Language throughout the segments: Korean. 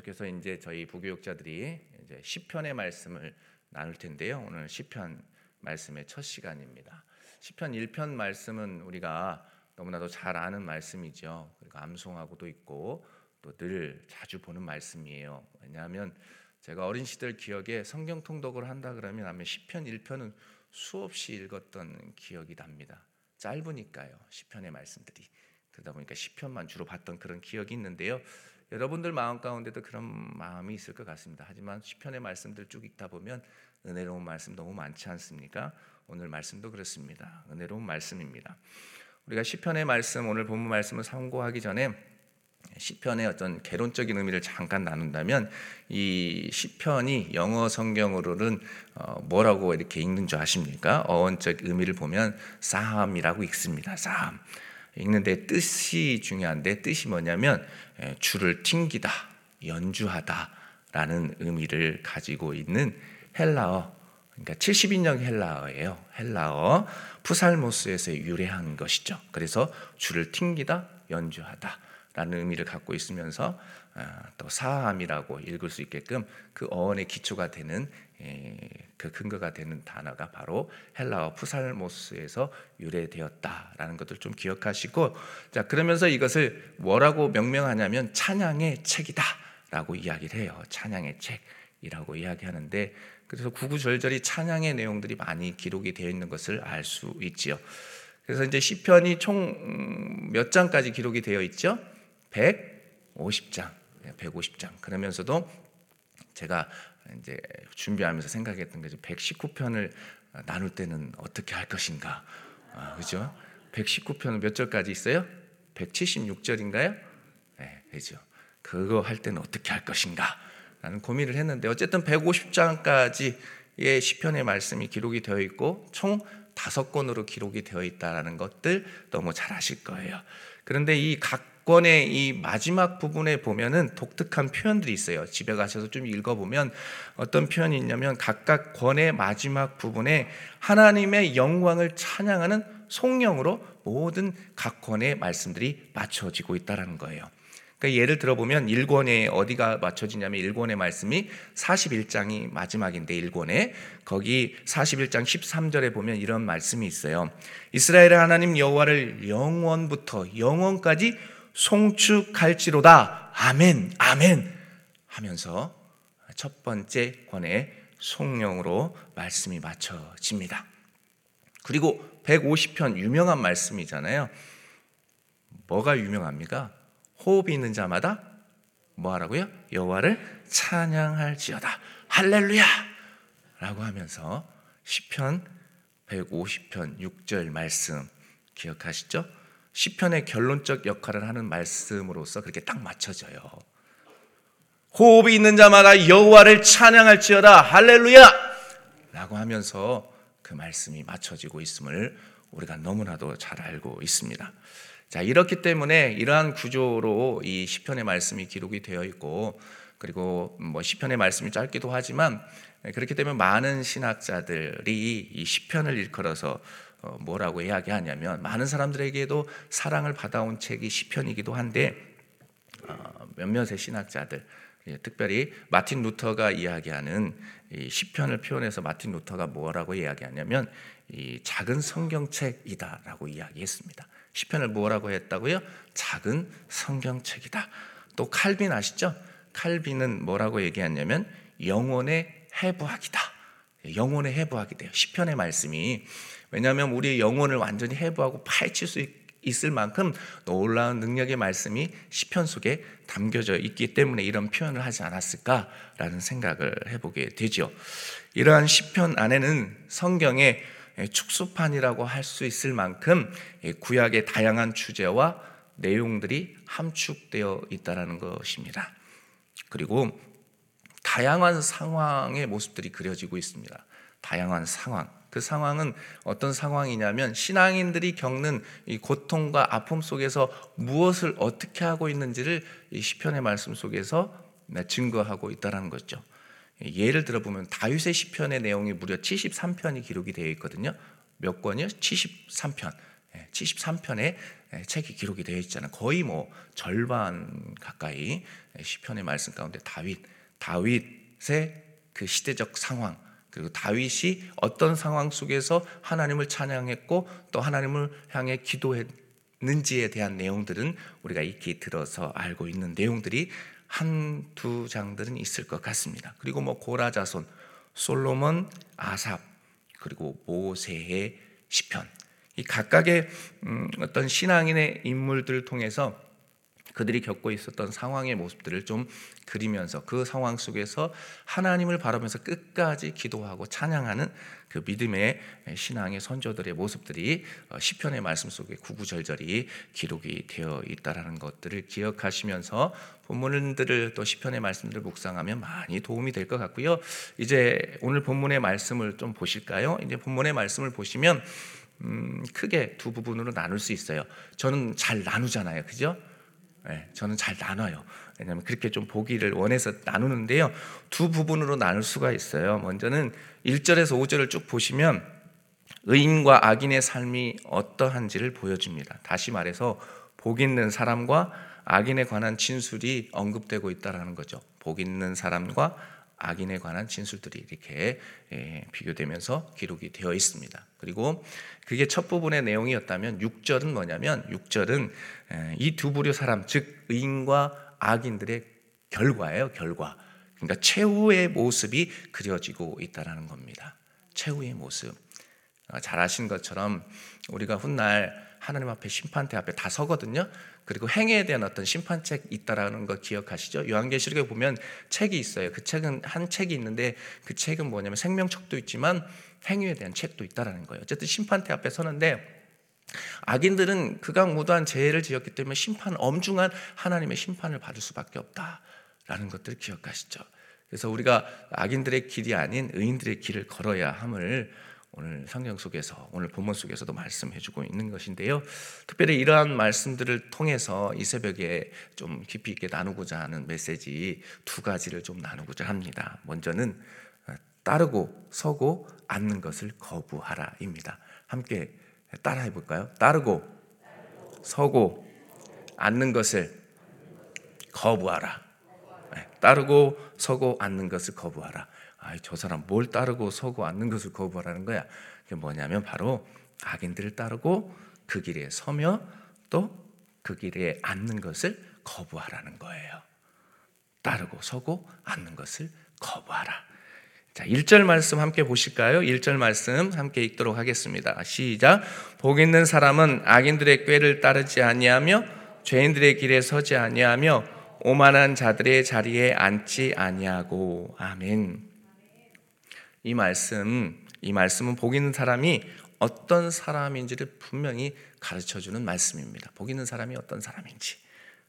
계속해서 이제 저희 부교육자들이 이제 시편의 말씀을 나눌 텐데요. 오늘 시편 말씀의 첫 시간입니다. 시편 1편 말씀은 우리가 너무나도 잘 아는 말씀이죠. 그리고 암송하고도 있고 또 늘 자주 보는 말씀이에요. 왜냐하면 제가 어린 시절 기억에 성경 통독을 한다 그러면 아마 시편 1편은 수없이 읽었던 기억이 납니다. 짧으니까요. 시편의 말씀들이. 그러다 보니까 시편만 주로 봤던 그런 기억이 있는데요. 여러분들 마음 가운데도 그런 마음이 있을 것 같습니다. 하지만 시편의 말씀들 쭉 읽다 보면 은혜로운 말씀 너무 많지 않습니까? 오늘 말씀도 그렇습니다. 은혜로운 말씀입니다. 우리가 시편의 말씀 오늘 본문 말씀을 참고하기 전에 시편의 어떤 개론적인 의미를 잠깐 나눈다면 이 시편이 영어 성경으로는 어, 뭐라고 이렇게 읽는 줄 아십니까? 어원적 의미를 보면 사함이라고 읽습니다. 사함. 읽는데 뜻이 중요한데 뜻이 뭐냐면 줄을 튕기다, 연주하다라는 의미를 가지고 있는 헬라어. 그러니까 70인용 헬라어예요. 헬라어 푸살모스에서 유래한 것이죠. 그래서 줄을 튕기다, 연주하다. 라는 의미를 갖고 있으면서 아, 또 사함이라고 읽을 수 있게끔 그 어원의 기초가 되는 그 근거가 되는 단어가 바로 헬라어 푸살모스에서 유래되었다라는 것들 좀 기억하시고 자 그러면서 이것을 뭐라고 명명하냐면 찬양의 책이다라고 이야기를 해요. 찬양의 책이라고 이야기하는데 그래서 구구절절히 찬양의 내용들이 많이 기록이 되어 있는 것을 알 수 있지요. 그래서 이제 시편이 총 몇 장까지 기록이 되어 있죠? 150장, 150장. 그러면서도 제가 이제 준비하면서 생각했던 거죠. 119편을 나눌 때는 어떻게 할 것인가. 아, 그죠? 119편은 몇 절까지 있어요? 176절인가요? 네, 그죠. 그거 할 때는 어떻게 할 것인가. 라는 고민을 했는데 어쨌든 150장까지의 시편의 말씀이 기록이 되어 있고 총 다섯 권으로 기록이 되어 있다라는 것들 너무 잘 아실 거예요. 그런데 이 각 권의 이 마지막 부분에 보면은 독특한 표현들이 있어요. 집에 가셔서 좀 읽어보면 어떤 표현이 있냐면 각각 권의 마지막 부분에 하나님의 영광을 찬양하는 송영으로 모든 각 권의 말씀들이 맞춰지고 있다는 거예요. 그러니까 예를 들어보면 1권에 어디가 맞춰지냐면 1권의 말씀이 41장이 마지막인데 1권에 거기 41장 13절에 보면 이런 말씀이 있어요. 이스라엘의 하나님 여호와를 영원부터 영원까지 송축할지로다. 아멘, 아멘 하면서 첫 번째 권의 송령으로 말씀이 맞춰집니다. 그리고 150편 유명한 말씀이잖아요. 뭐가 유명합니까? 호흡이 있는 자마다 뭐 하라고요? 여호와를 찬양할지어다. 할렐루야! 라고 하면서 시편 150편 6절 말씀 기억하시죠? 시편의 결론적 역할을 하는 말씀으로서 그렇게 딱 맞춰져요. 호흡이 있는 자마다 여호와를 찬양할지어다 할렐루야 라고 하면서 그 말씀이 맞춰지고 있음을 우리가 너무나도 잘 알고 있습니다. 자, 이렇기 때문에 이러한 구조로 이 시편의 말씀이 기록이 되어 있고 그리고 뭐 시편의 말씀이 짧기도 하지만 그렇기 때문에 많은 신학자들이 이 시편을 일컬어서 어, 뭐라고 이야기하냐면 많은 사람들에게도 사랑을 받아온 책이 시편이기도 한데 어, 몇몇의 신학자들 예, 특별히 마틴 루터가 이야기하는 시편을 표현해서 마틴 루터가 뭐라고 이야기하냐면 이 작은 성경책이다라고 이야기했습니다. 시편을 뭐라고 했다고요? 작은 성경책이다. 또 칼빈 아시죠? 칼빈은 뭐라고 얘기했냐면 영혼의 해부학이다. 영혼의 해부학이 돼요. 시편의 말씀이 왜냐하면 우리의 영혼을 완전히 해부하고 파헤칠 수 있을 만큼 놀라운 능력의 말씀이 시편 속에 담겨져 있기 때문에 이런 표현을 하지 않았을까라는 생각을 해보게 되죠. 이러한 시편 안에는 성경의 축소판이라고 할 수 있을 만큼 구약의 다양한 주제와 내용들이 함축되어 있다는 것입니다. 그리고 다양한 상황의 모습들이 그려지고 있습니다. 다양한 상황. 그 상황은 어떤 상황이냐면 신앙인들이 겪는 이 고통과 아픔 속에서 무엇을 어떻게 하고 있는지를 이 시편의 말씀 속에서 증거하고 있다는 거죠. 예를 들어 보면 다윗의 시편의 내용이 무려 73편이 기록이 되어 있거든요. 몇 권이요? 73편. 73편의 책이 기록이 되어 있잖아요. 거의 뭐 절반 가까이 시편의 말씀 가운데 다윗, 다윗의 그 시대적 상황 그리고 다윗이 어떤 상황 속에서 하나님을 찬양했고 또 하나님을 향해 기도했는지에 대한 내용들은 우리가 익히 들어서 알고 있는 내용들이 한 두 장들은 있을 것 같습니다. 그리고 뭐 고라 자손, 솔로몬, 아삽, 그리고 모세의 시편 이 각각의 음, 어떤 신앙인의 인물들을 통해서 그들이 겪고 있었던 상황의 모습들을 좀 그리면서 그 상황 속에서 하나님을 바라면서 끝까지 기도하고 찬양하는 그 믿음의 신앙의 선조들의 모습들이 어, 시편의 말씀 속에 구구절절히 기록이 되어 있다라는 것들을 기억하시면서 본문들을 또 시편의 말씀들을 묵상하면 많이 도움이 될 것 같고요. 이제 오늘 본문의 말씀을 좀 보실까요? 이제 본문의 말씀을 보시면 음, 크게 두 부분으로 나눌 수 있어요. 저는 잘 나누잖아요. 그죠? 네, 저는 잘 나눠요. 왜냐하면 그렇게 좀 보기를 원해서 나누는데요. 두 부분으로 나눌 수가 있어요. 먼저는 1절에서 5절을 쭉 보시면 의인과 악인의 삶이 어떠한지를 보여줍니다. 다시 말해서 복 있는 사람과 악인에 관한 진술이 언급되고 있다라는 거죠. 복 있는 사람과 악인에 관한 진술들이 이렇게 예, 비교되면서 기록이 되어 있습니다. 그리고 그게 첫 부분의 내용이었다면 6절은 뭐냐면 6절은 예, 이두 부류 사람 즉 의인과 악인들의 결과예요, 결과. 그러니까 최후의 모습이 그려지고 있다라는 겁니다. 최후의 모습. 아, 잘 아신 것처럼 우리가 훗날 하나님 앞에 심판대 앞에 다 서거든요. 그리고 행위에 대한 어떤 심판책 있다라는 거 기억하시죠? 요한계시록에 보면 책이 있어요. 그 책은 한 책이 있는데 그 책은 뭐냐면 생명책도 있지만 행위에 대한 책도 있다라는 거예요. 어쨌든 심판대 앞에 서는데 악인들은 극악무도한 죄를 지었기 때문에 심판 엄중한 하나님의 심판을 받을 수밖에 없다라는 것들을 기억하시죠. 그래서 우리가 악인들의 길이 아닌 의인들의 길을 걸어야 함을 오늘 성경 속에서 오늘 본문 속에서도 말씀해주고 있는 것인데요. 특별히 이러한 말씀들을 통해서 이 새벽에 좀 깊이 있게 나누고자 하는 메시지 두 가지를 좀 나누고자 합니다. 먼저는 따르고 서고 앉는 것을 거부하라입니다. 함께 따라해 볼까요? 따르고 서고 앉는 것을 거부하라. 네, 따르고 서고 앉는 것을 거부하라. 아, 저 사람 뭘 따르고 서고 앉는 것을 거부하라는 거야. 그게 뭐냐면 바로 악인들을 따르고 그 길에 서며 또 그 길에 앉는 것을 거부하라는 거예요. 따르고 서고 앉는 것을 거부하라. 자, 1절 말씀 함께 보실까요? 1절 말씀 함께 읽도록 하겠습니다. 시작. 복 있는 사람은 악인들의 꾀를 따르지 아니하며 죄인들의 길에 서지 아니하며 오만한 자들의 자리에 앉지 아니하고 아멘. 이 말씀, 이 말씀은 복 있는 사람이 어떤 사람인지를 분명히 가르쳐 주는 말씀입니다. 복 있는 사람이 어떤 사람인지.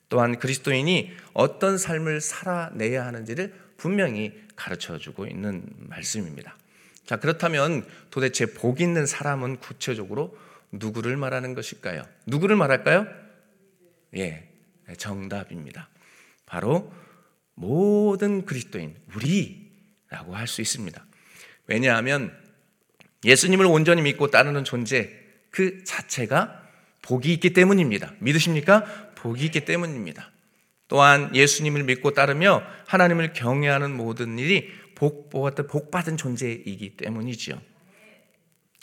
또한 그리스도인이 어떤 삶을 살아내야 하는지를 분명히 가르쳐 주고 있는 말씀입니다. 자, 그렇다면 도대체 복 있는 사람은 구체적으로 누구를 말하는 것일까요? 누구를 말할까요? 예, 정답입니다. 바로 모든 그리스도인, 우리라고 할 수 있습니다. 왜냐하면 예수님을 온전히 믿고 따르는 존재 그 자체가 복이 있기 때문입니다. 믿으십니까? 복이 있기 때문입니다. 또한 예수님을 믿고 따르며 하나님을 경외하는 모든 일이 복, 복 받은 존재이기 때문이지요.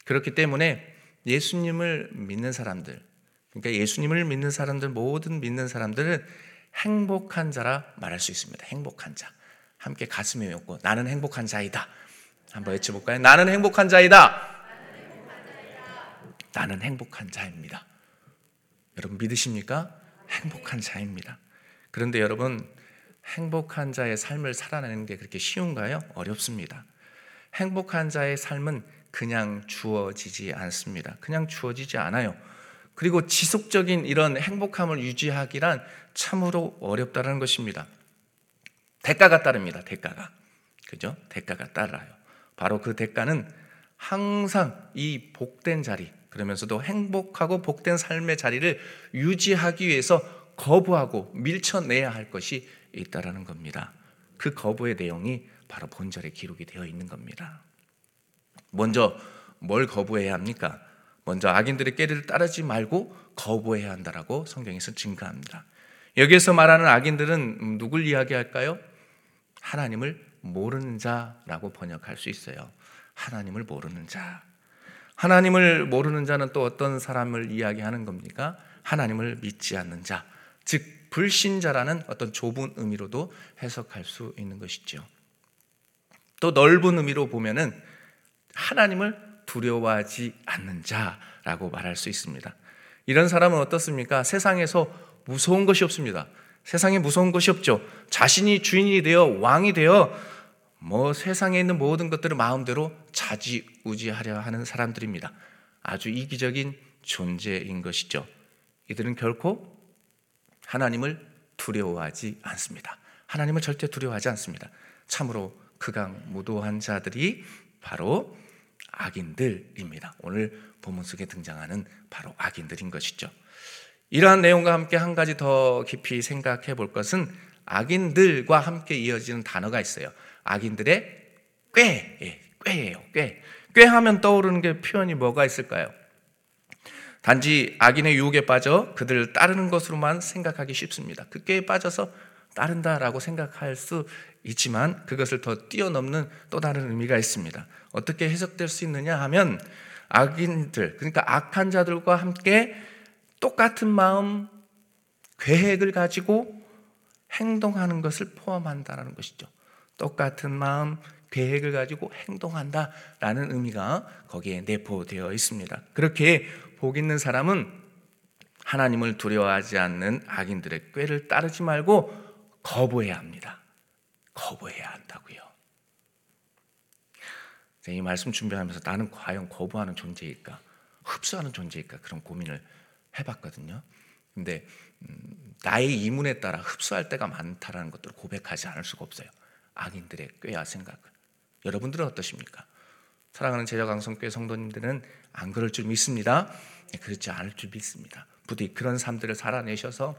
그렇기 때문에 예수님을 믿는 사람들, 그러니까 예수님을 믿는 사람들, 모든 믿는 사람들은 행복한 자라 말할 수 있습니다. 행복한 자. 함께 가슴에 얹고 나는 행복한 자이다. 한번 외쳐볼까요? 나는 행복한 자이다. 나는 행복한 자입니다. 여러분 믿으십니까? 행복한 자입니다. 그런데 여러분 행복한 자의 삶을 살아내는 게 그렇게 쉬운가요? 어렵습니다. 행복한 자의 삶은 그냥 주어지지 않습니다. 그냥 주어지지 않아요. 그리고 지속적인 이런 행복함을 유지하기란 참으로 어렵다는 것입니다. 대가가 따릅니다. 대가가. 그죠? 대가가 따라요. 바로 그 대가는 항상 이 복된 자리, 그러면서도 행복하고 복된 삶의 자리를 유지하기 위해서 거부하고 밀쳐내야 할 것이 있다라는 겁니다. 그 거부의 내용이 바로 본절에 기록이 되어 있는 겁니다. 먼저 뭘 거부해야 합니까? 먼저 악인들의 깨를 따르지 말고 거부해야 한다라고 성경에서 증가합니다. 여기에서 말하는 악인들은 누굴 이야기할까요? 하나님을 모르는 자라고 번역할 수 있어요. 하나님을 모르는 자. 하나님을 모르는 자는 또 어떤 사람을 이야기하는 겁니까? 하나님을 믿지 않는 자. 즉, 불신자라는 어떤 좁은 의미로도 해석할 수 있는 것이죠. 또 넓은 의미로 보면은 하나님을 두려워하지 않는 자라고 말할 수 있습니다. 이런 사람은 어떻습니까? 세상에서 무서운 것이 없습니다. 세상에 무서운 것이 없죠. 자신이 주인이 되어 왕이 되어 뭐 세상에 있는 모든 것들을 마음대로 자지우지하려 하는 사람들입니다. 아주 이기적인 존재인 것이죠. 이들은 결코 하나님을 두려워하지 않습니다. 하나님을 절대 두려워하지 않습니다. 참으로 극악무도한 자들이 바로 악인들입니다. 오늘 본문 속에 등장하는 바로 악인들인 것이죠. 이러한 내용과 함께 한 가지 더 깊이 생각해 볼 것은 악인들과 함께 이어지는 단어가 있어요. 악인들의 꽤, 예, 꾀예요, 꽤. 꽤 하면 떠오르는 게 표현이 뭐가 있을까요? 단지 악인의 유혹에 빠져 그들을 따르는 것으로만 생각하기 쉽습니다. 그 꾀에 빠져서 따른다라고 생각할 수 있지만 그것을 더 뛰어넘는 또 다른 의미가 있습니다. 어떻게 해석될 수 있느냐 하면 악인들, 그러니까 악한 자들과 함께 똑같은 마음, 계획을 가지고 행동하는 것을 포함한다는 것이죠. 똑같은 마음, 계획을 가지고 행동한다라는 의미가 거기에 내포되어 있습니다. 그렇게 복 있는 사람은 하나님을 두려워하지 않는 악인들의 꾀를 따르지 말고 거부해야 합니다. 거부해야 한다고요. 이 말씀 준비하면서 나는 과연 거부하는 존재일까? 흡수하는 존재일까? 그런 고민을 해봤거든요. 근데 음, 나의 이문에 따라 흡수할 때가 많다라는 것들을 고백하지 않을 수가 없어요. 악인들의 꾀야 생각. 여러분들은 어떠십니까? 사랑하는 제자 강성교회 성도님들은 안 그럴 줄 믿습니다. 네, 그렇지 않을 줄 믿습니다. 부디 그런 삶들을 살아내셔서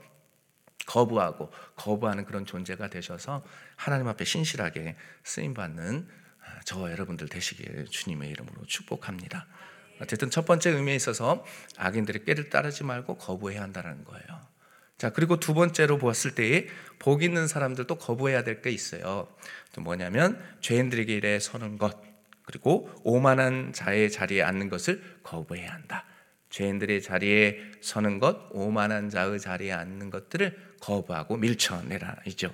거부하고 거부하는 그런 존재가 되셔서 하나님 앞에 신실하게 쓰임 받는 아, 저와 여러분들 되시길 주님의 이름으로 축복합니다. 어쨌든 첫 번째 의미에 있어서 악인들의 꾀를 따르지 말고 거부해야 한다는 거예요. 자, 그리고 두 번째로 보았을 때에 복 있는 사람들도 거부해야 될 게 있어요. 또 뭐냐면 죄인들에게 일에 서는 것, 그리고 오만한 자의 자리에 앉는 것을 거부해야 한다. 죄인들의 자리에 서는 것, 오만한 자의 자리에 앉는 것들을 거부하고 밀쳐내라 이죠.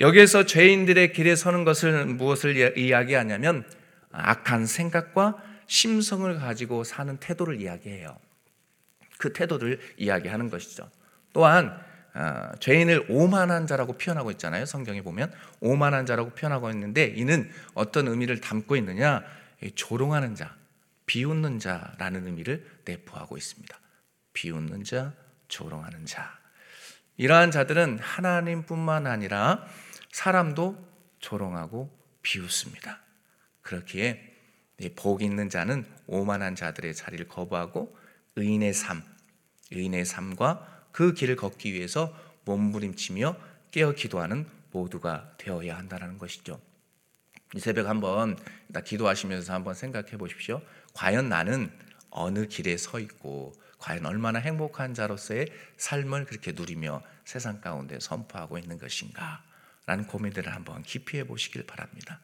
여기에서 죄인들의 길에 서는 것을 무엇을 이야기하냐면 악한 생각과 심성을 가지고 사는 태도를 이야기해요. 그 태도를 이야기하는 것이죠. 또한 어, 죄인을 오만한 자라고 표현하고 있잖아요. 성경에 보면 오만한 자라고 표현하고 있는데 이는 어떤 의미를 담고 있느냐? 조롱하는 자, 비웃는 자라는 의미를 내포하고 있습니다. 비웃는 자, 조롱하는 자. 이러한 자들은 하나님뿐만 아니라 사람도 조롱하고 비웃습니다. 그렇기에 복 있는 자는 오만한 자들의 자리를 거부하고 의인의 삶, 의인의 삶과 그 길을 걷기 위해서 몸부림치며 깨어 기도하는 모두가 되어야 한다는 것이죠. 이 새벽 한번 기도하시면서 한번 생각해 보십시오. 과연 나는 어느 길에 서 있고 과연 얼마나 행복한 자로서의 삶을 그렇게 누리며 세상 가운데 선포하고 있는 것인가? 라는 고민들을 한번 깊이 해 보시길 바랍니다.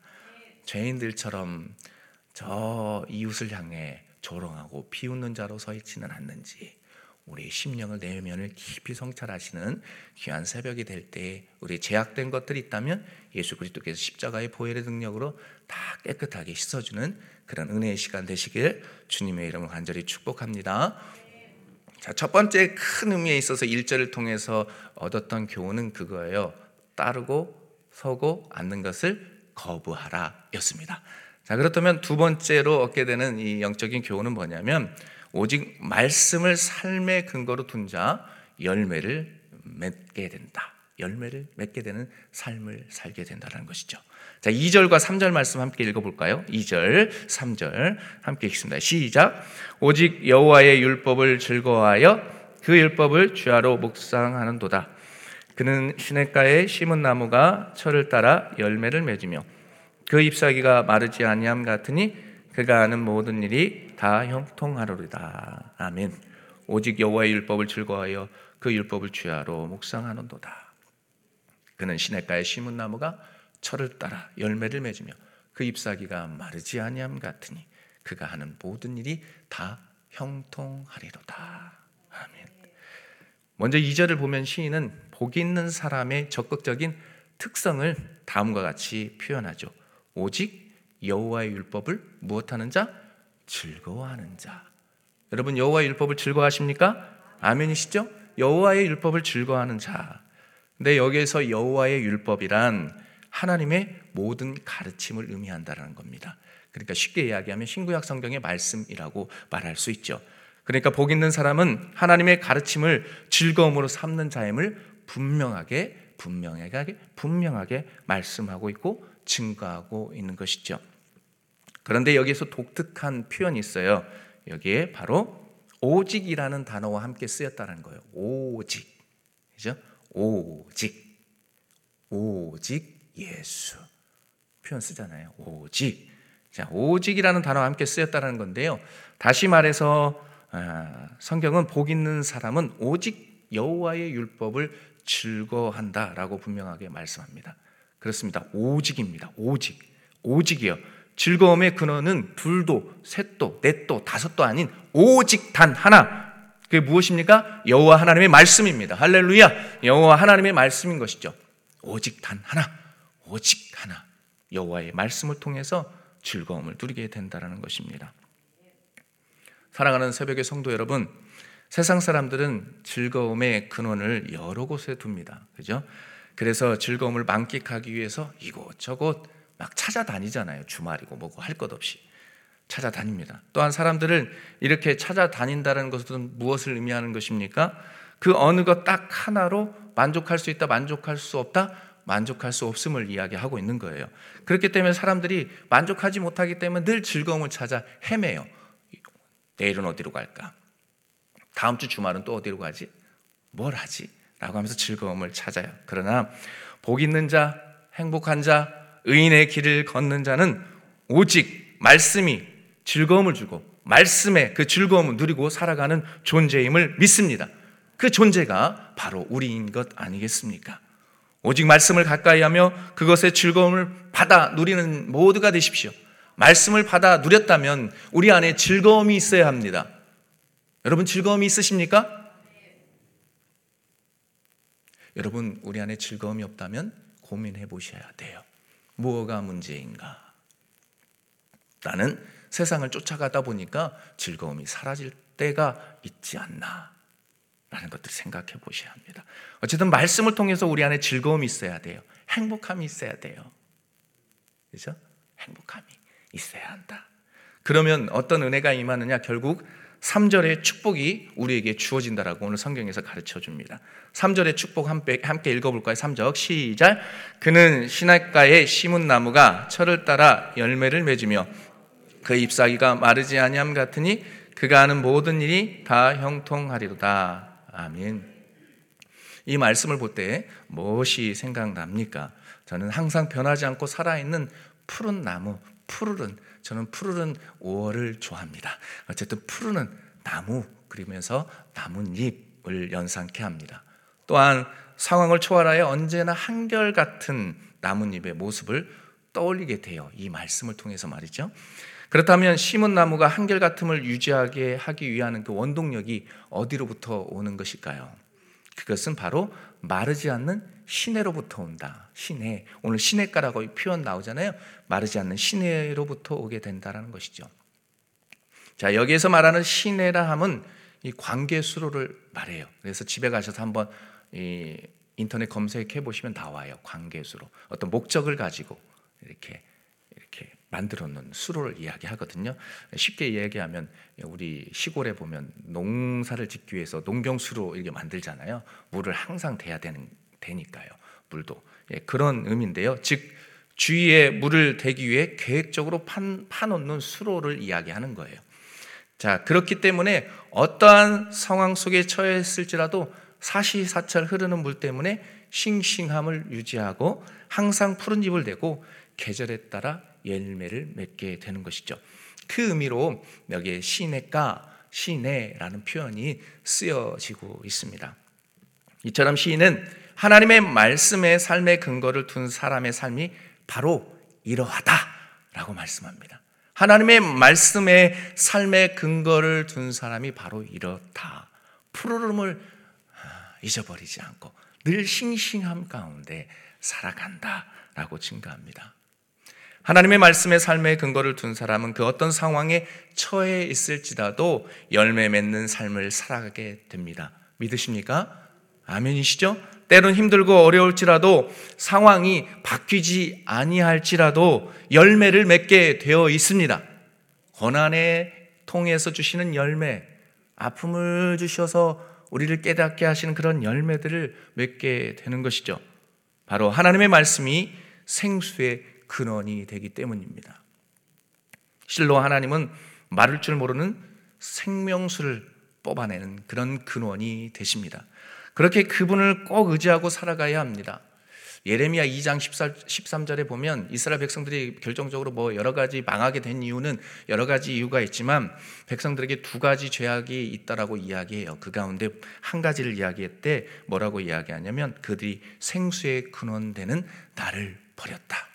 죄인들처럼 저 이웃을 향해 조롱하고 비웃는 자로 서 있지는 않는지 우리 심령을 내면을 깊이 성찰하시는 귀한 새벽이 될 때 우리 제약된 것들이 있다면 예수 그리스도께서 십자가의 보혈의 능력으로 다 깨끗하게 씻어주는 그런 은혜의 시간 되시길 주님의 이름을 간절히 축복합니다. 자, 첫 번째 큰 의미에 있어서 일절을 통해서 얻었던 교훈은 그거예요. 따르고 서고 앉는 것을 거부하라 였습니다. 자, 그렇다면 두 번째로 얻게 되는 이 영적인 교훈은 뭐냐면 오직 말씀을 삶의 근거로 둔 자 열매를 맺게 된다. 열매를 맺게 되는 삶을 살게 된다는 것이죠. 자, 2절과 3절 말씀 함께 읽어 볼까요? 2절, 3절 함께 읽습니다. 시작. 오직 여호와의 율법을 즐거워하여 그 율법을 주야로 묵상하는도다. 그는 시냇가에 심은 나무가 철을 따라 열매를 맺으며 그 잎사귀가 마르지 아니함 같으니 그가 하는 모든 일이 다 형통하리로다. 아멘. 오직 여호와의 율법을 즐거워하여 그 율법을 주야로 묵상하는도다. 그는 시냇가에 심은 나무가 철을 따라 열매를 맺으며 그 잎사귀가 마르지 아니함 같으니 그가 하는 모든 일이 다 형통하리로다. 아멘. 먼저 2절을 보면 시인은 복 있는 사람의 적극적인 특성을 다음과 같이 표현하죠. 오직 여호와의 율법을 무엇하는 자? 즐거워하는 자. 여러분 여호와의 율법을 즐거워하십니까? 아멘이시죠? 여호와의 율법을 즐거워하는 자. 근데 여기에서 여호와의 율법이란 하나님의 모든 가르침을 의미한다라는 겁니다. 그러니까 쉽게 이야기하면 신구약 성경의 말씀이라고 말할 수 있죠. 그러니까 복 있는 사람은 하나님의 가르침을 즐거움으로 삼는 자임을 분명하게 분명하게 분명하게 말씀하고 있고 증거하고 있는 것이죠. 그런데 여기에서 독특한 표현이 있어요. 여기에 바로 오직이라는 단어와 함께 쓰였다는 거예요. 오직. 그죠? 오직. 오직 예수. 표현 쓰잖아요. 오직. 자, 오직이라는 단어와 함께 쓰였다는 건데요. 다시 말해서 아, 성경은 복 있는 사람은 오직 여호와의 율법을 즐거워한다라고 분명하게 말씀합니다. 그렇습니다. 오직입니다. 오직. 오직이요. 즐거움의 근원은 둘도, 셋도, 넷도, 다섯도 아닌 오직 단 하나. 그게 무엇입니까? 여호와 하나님의 말씀입니다. 할렐루야. 여호와 하나님의 말씀인 것이죠. 오직 단 하나. 오직 하나. 여호와의 말씀을 통해서 즐거움을 누리게 된다는 것입니다. 사랑하는 새벽의 성도 여러분, 세상 사람들은 즐거움의 근원을 여러 곳에 둡니다. 그죠? 그래서 즐거움을 만끽하기 위해서 이곳저곳 막 찾아다니잖아요. 주말이고 뭐고 할 것 없이. 찾아다닙니다. 또한 사람들을 이렇게 찾아다닌다는 것은 무엇을 의미하는 것입니까? 그 어느 것 딱 하나로 만족할 수 있다, 만족할 수 없다, 만족할 수 없음을 이야기하고 있는 거예요. 그렇기 때문에 사람들이 만족하지 못하기 때문에 늘 즐거움을 찾아 헤매요. 내일은 어디로 갈까? 다음 주 주말은 또 어디로 가지? 뭘 하지? 라고 하면서 즐거움을 찾아요. 그러나 복 있는 자, 행복한 자, 의인의 길을 걷는 자는 오직 말씀이 즐거움을 주고 말씀의 그 즐거움을 누리고 살아가는 존재임을 믿습니다. 그 존재가 바로 우리인 것 아니겠습니까? 오직 말씀을 가까이 하며 그것의 즐거움을 받아 누리는 모두가 되십시오. 말씀을 받아 누렸다면 우리 안에 즐거움이 있어야 합니다. 여러분 즐거움이 있으십니까? 여러분 우리 안에 즐거움이 없다면 고민해 보셔야 돼요. 뭐가 문제인가? 나는 세상을 쫓아가다 보니까 즐거움이 사라질 때가 있지 않나? 라는 것들 생각해 보셔야 합니다. 어쨌든 말씀을 통해서 우리 안에 즐거움이 있어야 돼요. 행복함이 있어야 돼요. 그죠? 행복함이 있어야 한다. 그러면 어떤 은혜가 임하느냐? 결국 3절의 축복이 우리에게 주어진다라고 오늘 성경에서 가르쳐 줍니다. 3절의 축복 함께, 읽어볼까요? 3절 시작. 그는 시냇가에 심은 나무가 철을 따라 열매를 맺으며 그 잎사귀가 마르지 아니함 같으니 그가 하는 모든 일이 다 형통하리로다. 아멘. 이 말씀을 볼 때 무엇이 생각납니까? 저는 항상 변하지 않고 살아있는 푸른 나무, 푸르른 저는 푸르른 5월을 좋아합니다. 어쨌든 푸르는 나무 그리면서 나뭇잎을 연상케 합니다. 또한 상황을 초월하여 언제나 한결같은 나뭇잎의 모습을 떠올리게 돼요. 이 말씀을 통해서 말이죠. 그렇다면 심은 나무가 한결같음을 유지하게 하기 위한 그 원동력이 어디로부터 오는 것일까요? 그것은 바로 마르지 않는 시내로부터 온다. 시내. 오늘 시내가라고 표현 나오잖아요. 마르지 않는 시내로부터 오게 된다라는 것이죠. 자, 여기에서 말하는 시내라 함은 이 관계 수로를 말해요. 그래서 집에 가셔서 한번 이 인터넷 검색해 보시면 나와요. 관계 수로. 어떤 목적을 가지고 이렇게 이렇게 만들어 놓은 수로를 이야기하거든요. 쉽게 이야기하면 우리 시골에 보면 농사를 짓기 위해서 농경수로 이렇게 만들잖아요. 물을 항상 대야 되는 되니까요. 물도 예, 그런 의미인데요. 즉 주위에 물을 대기 위해 계획적으로 판, 파놓는 수로를 이야기하는 거예요. 자 그렇기 때문에 어떠한 상황 속에 처했을지라도 사시사철 흐르는 물 때문에 싱싱함을 유지하고 항상 푸른 잎을 내고 계절에 따라 열매를 맺게 되는 것이죠. 그 의미로 여기에 시내가 시내라는 표현이 쓰여지고 있습니다. 이처럼 시인은 하나님의 말씀의 삶의 근거를 둔 사람의 삶이 바로 이러하다라고 말씀합니다. 하나님의 말씀의 삶의 근거를 둔 사람이 바로 이렇다. 푸르름을 아, 잊어버리지 않고 늘 싱싱함 가운데 살아간다라고 증가합니다. 하나님의 말씀의 삶의 근거를 둔 사람은 그 어떤 상황에 처해 있을지라도 열매 맺는 삶을 살아가게 됩니다. 믿으십니까? 아멘이시죠? 때론 힘들고 어려울지라도 상황이 바뀌지 아니할지라도 열매를 맺게 되어 있습니다. 고난에 통해서 주시는 열매, 아픔을 주셔서 우리를 깨닫게 하시는 그런 열매들을 맺게 되는 것이죠. 바로 하나님의 말씀이 생수의 근원이 되기 때문입니다. 실로 하나님은 마를 줄 모르는 생명수를 뽑아내는 그런 근원이 되십니다. 그렇게 그분을 꼭 의지하고 살아가야 합니다. 예레미야 2장 13절에 보면 이스라엘 백성들이 결정적으로 뭐 여러 가지 망하게 된 이유는 여러 가지 이유가 있지만 백성들에게 두 가지 죄악이 있다라고 이야기해요. 그 가운데 한 가지를 이야기했대 뭐라고 이야기하냐면 그들이 생수의 근원되는 나를 버렸다.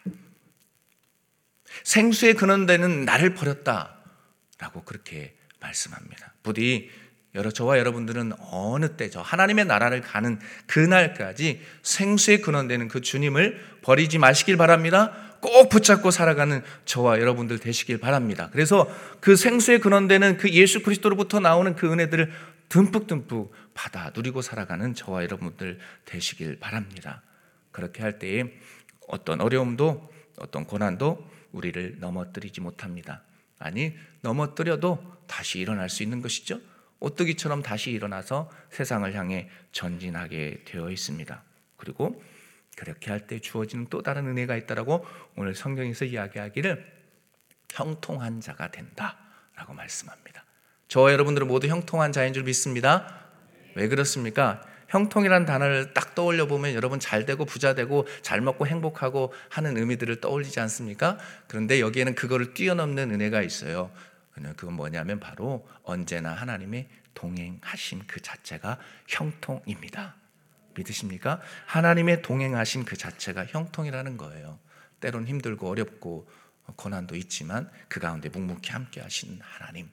생수의 근원되는 나를 버렸다라고 그렇게 말씀합니다. 부디 여러 저와 여러분들은 어느 때죠 하나님의 나라를 가는 그날까지 생수의 근원되는 그 주님을 버리지 마시길 바랍니다. 꼭 붙잡고 살아가는 저와 여러분들 되시길 바랍니다. 그래서 그 생수의 근원되는 그 예수 그리스도로부터 나오는 그 은혜들을 듬뿍듬뿍 받아 누리고 살아가는 저와 여러분들 되시길 바랍니다. 그렇게 할 때에 어떤 어려움도 어떤 고난도 우리를 넘어뜨리지 못합니다. 아니 넘어뜨려도 다시 일어날 수 있는 것이죠. 오뚜기처럼 다시 일어나서 세상을 향해 전진하게 되어 있습니다. 그리고 그렇게 할 때 주어지는 또 다른 은혜가 있다라고 오늘 성경에서 이야기하기를 형통한 자가 된다라고 말씀합니다. 저와 여러분들은 모두 형통한 자인 줄 믿습니다. 왜 그렇습니까? 형통이란 단어를 딱 떠올려 보면 여러분 잘 되고 부자 되고 잘 먹고 행복하고 하는 의미들을 떠올리지 않습니까? 그런데 여기에는 그거를 뛰어넘는 은혜가 있어요. 그건 뭐냐면 바로 언제나 하나님의 동행하심 그 자체가 형통입니다. 믿으십니까? 하나님의 동행하심 그 자체가 형통이라는 거예요. 때론 힘들고 어렵고 고난도 있지만 그 가운데 묵묵히 함께 하신 하나님.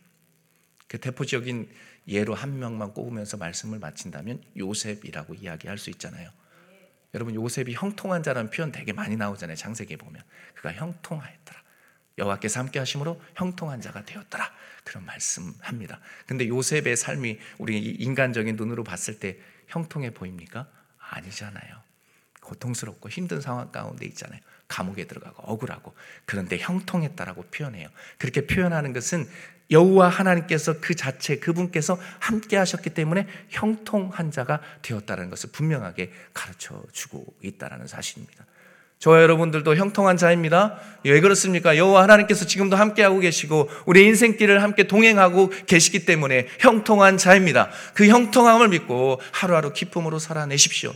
그 대표적인 예로 한 명만 꼽으면서 말씀을 마친다면 요셉이라고 이야기할 수 있잖아요. 여러분 요셉이 형통한 자라는 표현 되게 많이 나오잖아요. 창세기에 보면 그가 형통하였더라. 여호와께서 함께 하심으로 형통한 자가 되었더라. 그런 말씀합니다. 근데 요셉의 삶이 우리 인간적인 눈으로 봤을 때 형통해 보입니까? 아니잖아요. 고통스럽고 힘든 상황 가운데 있잖아요. 감옥에 들어가고 억울하고 그런데 형통했다라고 표현해요. 그렇게 표현하는 것은 여호와 하나님께서 그 자체 그분께서 함께 하셨기 때문에 형통한 자가 되었다는 것을 분명하게 가르쳐 주고 있다는 사실입니다. 저와 여러분들도 형통한 자입니다. 왜 그렇습니까? 여호와 하나님께서 지금도 함께하고 계시고 우리 인생길을 함께 동행하고 계시기 때문에 형통한 자입니다. 그 형통함을 믿고 하루하루 기쁨으로 살아내십시오.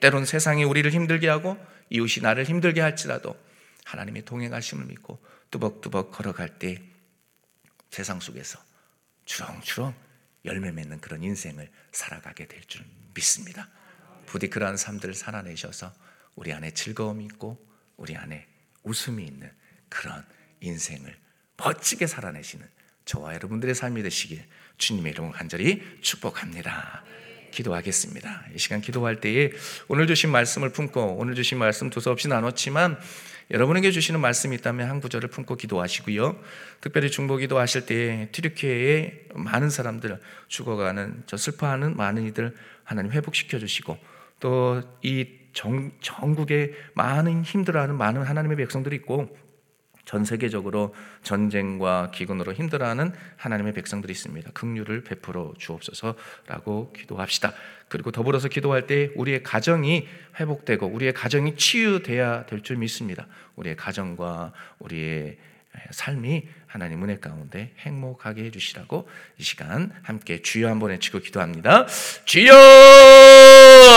때론 세상이 우리를 힘들게 하고 이웃이 나를 힘들게 할지라도 하나님의 동행하심을 믿고 뚜벅뚜벅 걸어갈 때 세상 속에서 주렁주렁 열매 맺는 그런 인생을 살아가게 될 줄 믿습니다. 부디 그러한 삶들을 살아내셔서 우리 안에 즐거움이 있고 우리 안에 웃음이 있는 그런 인생을 멋지게 살아내시는 저와 여러분들의 삶이 되시길 주님의 이름으로 간절히 축복합니다. 기도하겠습니다. 이 시간 기도할 때에 오늘 주신 말씀을 품고 오늘 주신 말씀 두서없이 나눴지만 여러분에게 주시는 말씀이 있다면 한 구절을 품고 기도하시고요. 특별히 중보 기도 하실 때에 튀르키예의 많은 사람들 죽어가는 저 슬퍼하는 많은 이들 하나님 회복시켜 주시고 또이 전, 전국에 많은 힘들어하는 많은 하나님의 백성들이 있고 전 세계적으로 전쟁과 기근으로 힘들어하는 하나님의 백성들이 있습니다. 긍휼을 베풀어 주옵소서라고 기도합시다. 그리고 더불어서 기도할 때 우리의 가정이 회복되고 우리의 가정이 치유돼야 될 줄 믿습니다. 우리의 가정과 우리의 삶이 하나님 은혜 가운데 행복하게 해주시라고 이 시간 함께 주여 한번 외치고 기도합니다. 주여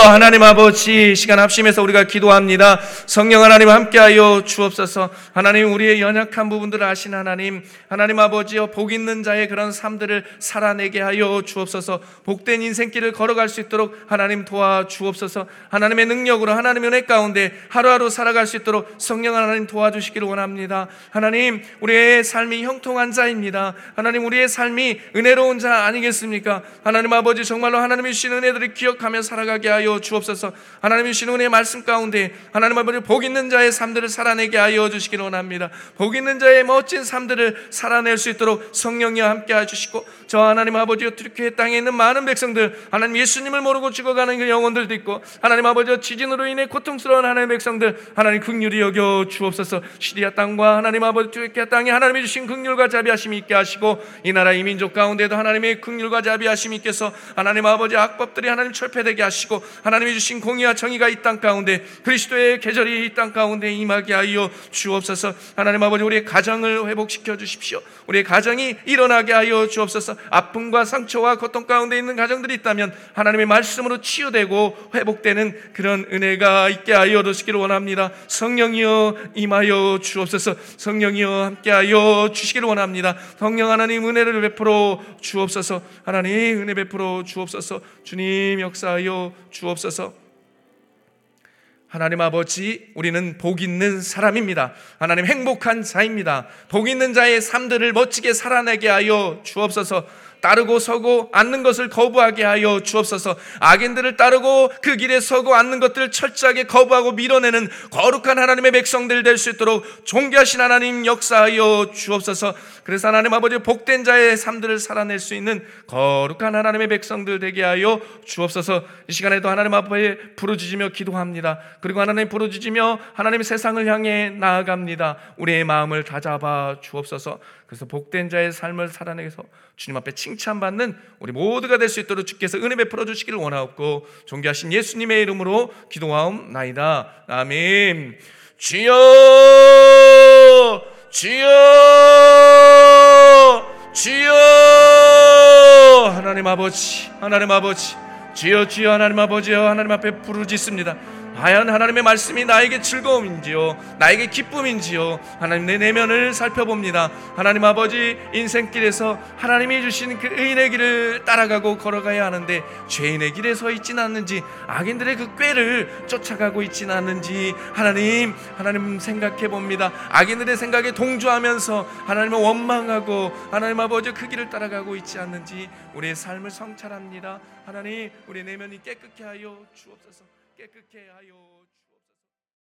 하나님 아버지 시간 합심해서 우리가 기도합니다. 성령 하나님 함께하여 주옵소서. 하나님 우리의 연약한 부분들을 아신 하나님 하나님 아버지여 복 있는 자의 그런 삶들을 살아내게 하여 주옵소서. 복된 인생길을 걸어갈 수 있도록 하나님 도와 주옵소서. 하나님의 능력으로 하나님의 은혜 가운데 하루하루 살아갈 수 있도록 성령 하나님 도와주시기를 원합니다. 하나님 우리의 삶이 형통한 자입니다. 하나님 우리의 삶이 은혜로운 자 아니겠습니까? 하나님 아버지 정말로 하나님이 주신 은혜들을 기억하며 살아가게 하여 주옵소서. 하나님이 주신 은혜의 말씀 가운데 하나님 아버지 복 있는 자의 삶들을 살아내게 하여 주시기를 원합니다. 복 있는 자의 멋진 삶들을 살아낼 수 있도록 성령이와 함께 해주시고 저 하나님 아버지 어떻게 땅에 있는 많은 백성들 하나님 예수님을 모르고 죽어가는 그 영혼들도 있고 하나님 아버지 지진으로 인해 고통스러운 하나님의 백성들 하나님 극률이 여겨 주옵소서 시리아 땅과 하나님 아버지 튀르키아 땅에 하나님이 주신 극률과 자비하심이 있게 하시고 이 나라 이 민족 가운데도 하나님의 극률과 자비하심이 있게서 하나님 아버지 악법들이 하나님 철폐되게 하시고 하나님이 주신 공의와 정의가 이 땅 가운데 그리스도의 계절이 이 땅 가운데 임하게 하여 주옵소서. 하나님 아버지 우리의 가정을 회복시켜 주십시오. 우리의 가정이 일어나게 하여 주옵소서. 아픔과 상처와 고통 가운데 있는 가정들이 있다면 하나님의 말씀으로 치유되고 회복되는 그런 은혜가 있게 하여 주시기를 원합니다. 성령이여 임하여 주옵소서. 성령이여 함께하여 주 시기를 원합니다 성령 하나님 은혜를 베풀어 주옵소서 하나님 은혜 베풀어 주옵소서 주님 역사하여 주옵소서 하나님 아버지, 우리는 복 있는 사람입니다. 하나님 행복한 자입니다. 복 있는 자의 삶들을 멋지게 살아내게 하여 주옵소서. 따르고 서고 앉는 것을 거부하게 하여 주옵소서. 악인들을 따르고 그 길에 서고 앉는 것들을 철저하게 거부하고 밀어내는 거룩한 하나님의 백성들 될 수 있도록 존귀하신 하나님 역사하여 주옵소서. 그래서 하나님 아버지 복된 자의 삶들을 살아낼 수 있는 거룩한 하나님의 백성들 되게 하여 주옵소서. 이 시간에도 하나님 앞에 부르짖으며 기도합니다. 그리고 하나님 부르짖으며 하나님 세상을 향해 나아갑니다. 우리의 마음을 다잡아 주옵소서. 그래서 복된 자의 삶을 살아내서 주님 앞에 칭찬받는 우리 모두가 될 수 있도록 주께서 은혜 베풀어 주시기를 원하옵고 존귀하신 예수님의 이름으로 기도하옵나이다. 아멘. 주여 주여 주여 하나님 아버지 하나님 아버지 주여 주여 하나님 아버지여 하나님 앞에 부르짖습니다. 과연 하나님의 말씀이 나에게 즐거움인지요, 나에게 기쁨인지요, 하나님 내 내면을 살펴봅니다. 하나님 아버지 인생길에서 하나님이 주신 그 의인의 길을 따라가고 걸어가야 하는데 죄인의 길에 서 있지는 않는지, 악인들의 그 꾀를 쫓아가고 있지는 않는지 하나님, 하나님 생각해 봅니다. 악인들의 생각에 동조하면서 하나님을 원망하고 하나님 아버지 그 길을 따라가고 있지 않는지 우리의 삶을 성찰합니다. 하나님, 우리 내면이 깨끗게 하여 주옵소서. 깨끗게 하여